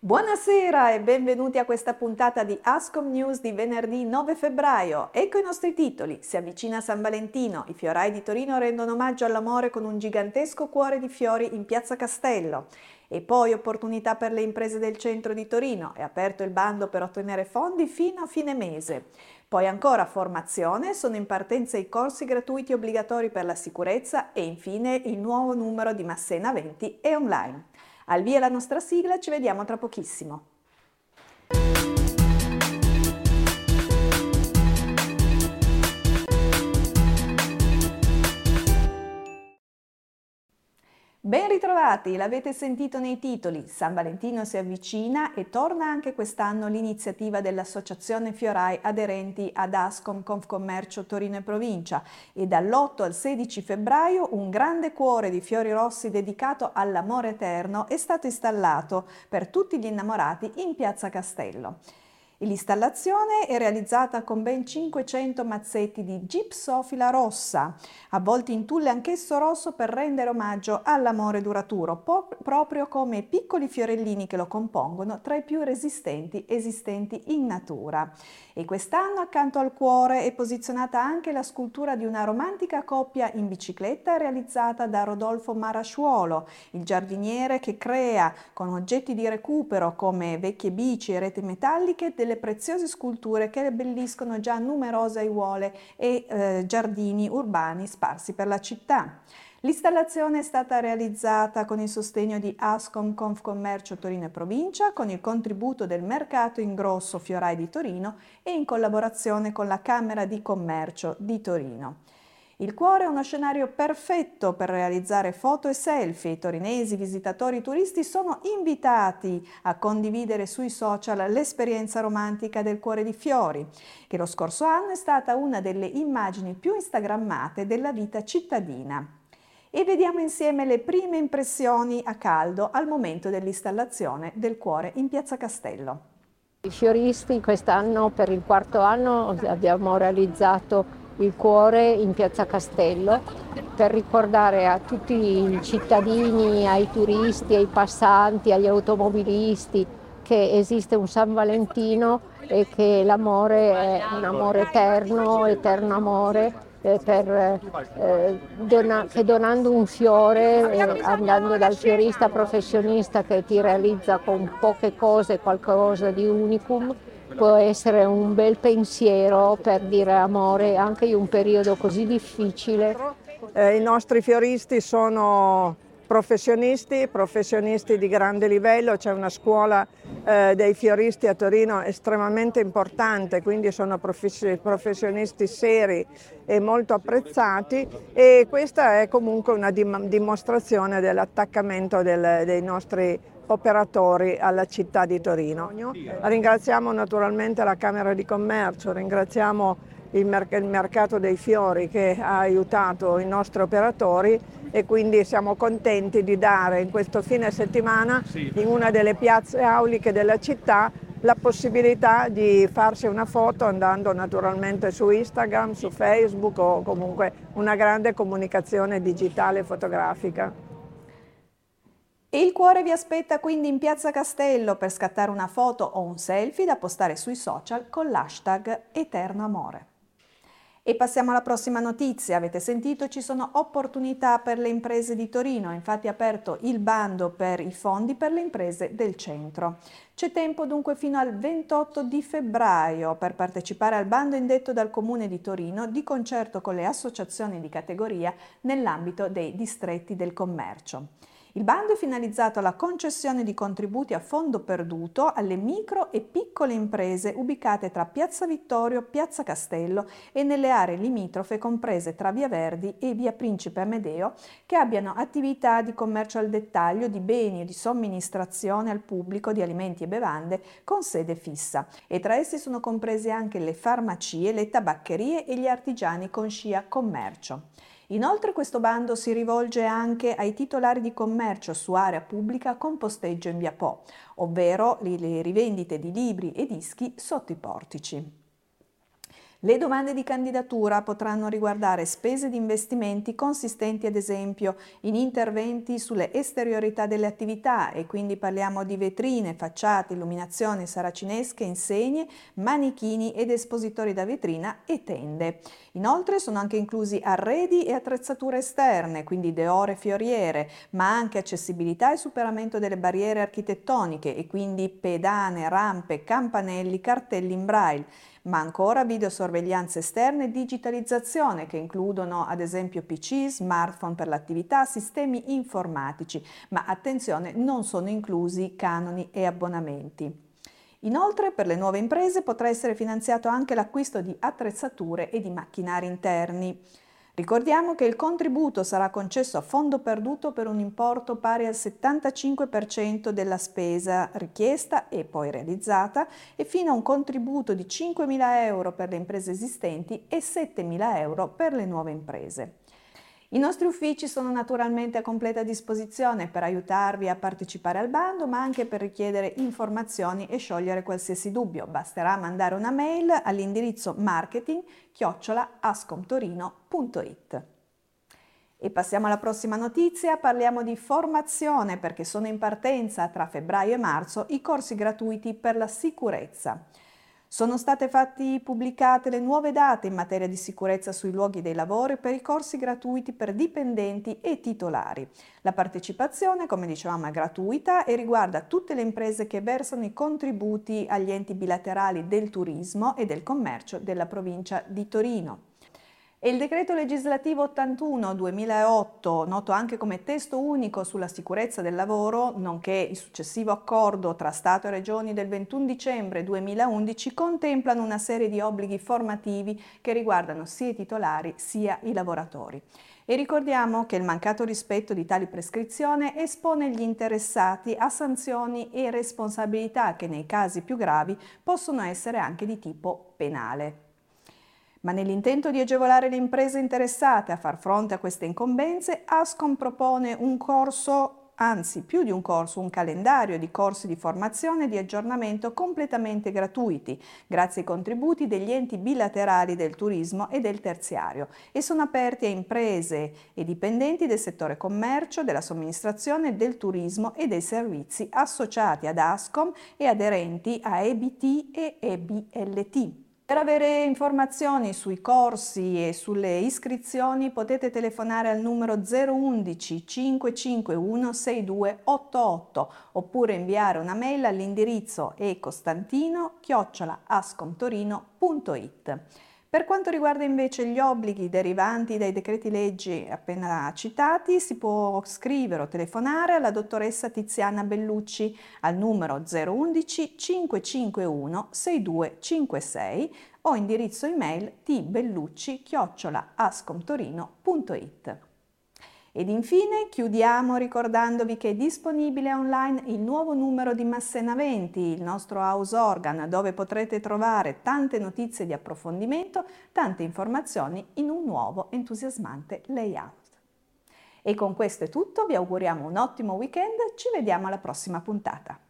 Buonasera e benvenuti a questa puntata di Ascom News di venerdì 9 febbraio. Ecco i nostri titoli. Si avvicina San Valentino. I fiorai di Torino rendono omaggio all'amore con un gigantesco cuore di fiori in Piazza Castello. E poi opportunità per le imprese del centro di Torino. È aperto il bando per ottenere fondi fino a fine mese. Poi ancora formazione, sono in partenza i corsi gratuiti obbligatori per la sicurezza e infine il nuovo numero di Massena 20 e online. Al via la nostra sigla, ci vediamo tra pochissimo. Ben ritrovati, l'avete sentito nei titoli, San Valentino si avvicina e torna anche quest'anno l'iniziativa dell'Associazione Fiorai aderenti ad Ascom Confcommercio Torino e Provincia e dall'8 al 16 febbraio un grande cuore di fiori rossi dedicato all'amore eterno è stato installato per tutti gli innamorati in Piazza Castello. L'installazione è realizzata con ben 500 mazzetti di gipsofila rossa, avvolti in tulle anch'esso rosso per rendere omaggio all'amore duraturo, po- proprio come piccoli fiorellini che lo compongono tra i più resistenti esistenti in natura. E quest'anno accanto al cuore è posizionata anche la scultura di una romantica coppia in bicicletta realizzata da Rodolfo Marasciuolo, il giardiniere che crea con oggetti di recupero come vecchie bici e reti metalliche delle preziose sculture che abbelliscono già numerose aiuole e eh, giardini urbani sparsi per la città. L'installazione è stata realizzata con il sostegno di Ascom Confcommercio Torino e Provincia, con il contributo del Mercato Ingrosso Fiorai di Torino e in collaborazione con la Camera di Commercio di Torino. Il cuore è uno scenario perfetto per realizzare foto e selfie. I torinesi visitatori turisti sono invitati a condividere sui social l'esperienza romantica del cuore di fiori, che lo scorso anno è stata una delle immagini più instagrammate della vita cittadina. E vediamo insieme le prime impressioni a caldo al momento dell'installazione del cuore in Piazza Castello. I fioristi quest'anno per il quarto anno abbiamo realizzato il cuore in Piazza Castello per ricordare a tutti i cittadini, ai turisti, ai passanti, agli automobilisti che esiste un San Valentino e che l'amore è un amore eterno, eterno amore. Eh, per, eh, dona, che donando un fiore, eh, andando dal fiorista professionista che ti realizza con poche cose qualcosa di unicum, può essere un bel pensiero per dire amore anche in un periodo così difficile. Eh, I nostri fioristi sono professionisti, professionisti di grande livello, c'è una scuola eh, dei fioristi a Torino estremamente importante, quindi sono professionisti seri e molto apprezzati e questa è comunque una dimostrazione dell'attaccamento del, dei nostri operatori alla città di Torino. Ringraziamo naturalmente la Camera di Commercio, ringraziamo il, merc- il mercato dei fiori che ha aiutato i nostri operatori e quindi siamo contenti di dare in questo fine settimana in una delle piazze auliche della città la possibilità di farsi una foto andando naturalmente su Instagram, su Facebook o comunque una grande comunicazione digitale fotografica. E il cuore vi aspetta quindi in Piazza Castello per scattare una foto o un selfie da postare sui social con l'hashtag Eterno Amore. E passiamo alla prossima notizia. Avete sentito, ci sono opportunità per le imprese di Torino, infatti è aperto il bando per i fondi per le imprese del centro. C'è tempo dunque fino al 28 di febbraio per partecipare al bando indetto dal Comune di Torino di concerto con le associazioni di categoria nell'ambito dei distretti del commercio. Il bando è finalizzato alla concessione di contributi a fondo perduto alle micro e piccole imprese ubicate tra Piazza Vittorio, Piazza Castello e nelle aree limitrofe comprese tra Via Verdi e Via Principe Amedeo che abbiano attività di commercio al dettaglio di beni e di somministrazione al pubblico di alimenti e bevande con sede fissa. E tra essi sono comprese anche le farmacie, le tabaccherie e gli artigiani con scia commercio. Inoltre questo bando si rivolge anche ai titolari di commercio su area pubblica con posteggio in via Po, ovvero le rivendite di libri e dischi sotto i portici. Le domande di candidatura potranno riguardare spese di investimenti consistenti ad esempio in interventi sulle esteriorità delle attività e quindi parliamo di vetrine, facciate, illuminazioni saracinesche, insegne, manichini ed espositori da vetrina e tende. Inoltre sono anche inclusi arredi e attrezzature esterne, quindi deore fioriere, ma anche accessibilità e superamento delle barriere architettoniche e quindi pedane, rampe, campanelli, cartelli in braille ma ancora videosorveglianza esterna e digitalizzazione che includono ad esempio PC, smartphone per l'attività, sistemi informatici, ma attenzione non sono inclusi canoni e abbonamenti. Inoltre per le nuove imprese potrà essere finanziato anche l'acquisto di attrezzature e di macchinari interni. Ricordiamo che il contributo sarà concesso a fondo perduto per un importo pari al 75% della spesa richiesta e poi realizzata e fino a un contributo di 5.000 euro per le imprese esistenti e 7.000 euro per le nuove imprese. I nostri uffici sono naturalmente a completa disposizione per aiutarvi a partecipare al bando, ma anche per richiedere informazioni e sciogliere qualsiasi dubbio. Basterà mandare una mail all'indirizzo marketing ascomtorino.it. E passiamo alla prossima notizia, parliamo di formazione perché sono in partenza tra febbraio e marzo i corsi gratuiti per la sicurezza. Sono state fatte pubblicate le nuove date in materia di sicurezza sui luoghi dei lavori per i corsi gratuiti per dipendenti e titolari. La partecipazione, come dicevamo, è gratuita e riguarda tutte le imprese che versano i contributi agli enti bilaterali del turismo e del commercio della provincia di Torino. E il decreto legislativo 81-2008, noto anche come testo unico sulla sicurezza del lavoro, nonché il successivo accordo tra Stato e Regioni del 21 dicembre 2011, contemplano una serie di obblighi formativi che riguardano sia i titolari sia i lavoratori. E ricordiamo che il mancato rispetto di tali prescrizioni espone gli interessati a sanzioni e responsabilità che nei casi più gravi possono essere anche di tipo penale. Ma nell'intento di agevolare le imprese interessate a far fronte a queste incombenze, Ascom propone un corso, anzi più di un corso, un calendario di corsi di formazione e di aggiornamento completamente gratuiti, grazie ai contributi degli enti bilaterali del turismo e del terziario, e sono aperti a imprese e dipendenti del settore commercio, della somministrazione, del turismo e dei servizi associati ad Ascom e aderenti a EBT e EBLT. Per avere informazioni sui corsi e sulle iscrizioni potete telefonare al numero 011 551 6288 oppure inviare una mail all'indirizzo ecostantino-ascomtorino.it. Per quanto riguarda invece gli obblighi derivanti dai decreti leggi appena citati, si può scrivere o telefonare alla dottoressa Tiziana Bellucci al numero 011 551 6256 o indirizzo email tbellucci-ascomtorino.it. Ed infine chiudiamo ricordandovi che è disponibile online il nuovo numero di Massenaventi, il nostro house organ, dove potrete trovare tante notizie di approfondimento, tante informazioni in un nuovo entusiasmante layout. E con questo è tutto, vi auguriamo un ottimo weekend, ci vediamo alla prossima puntata.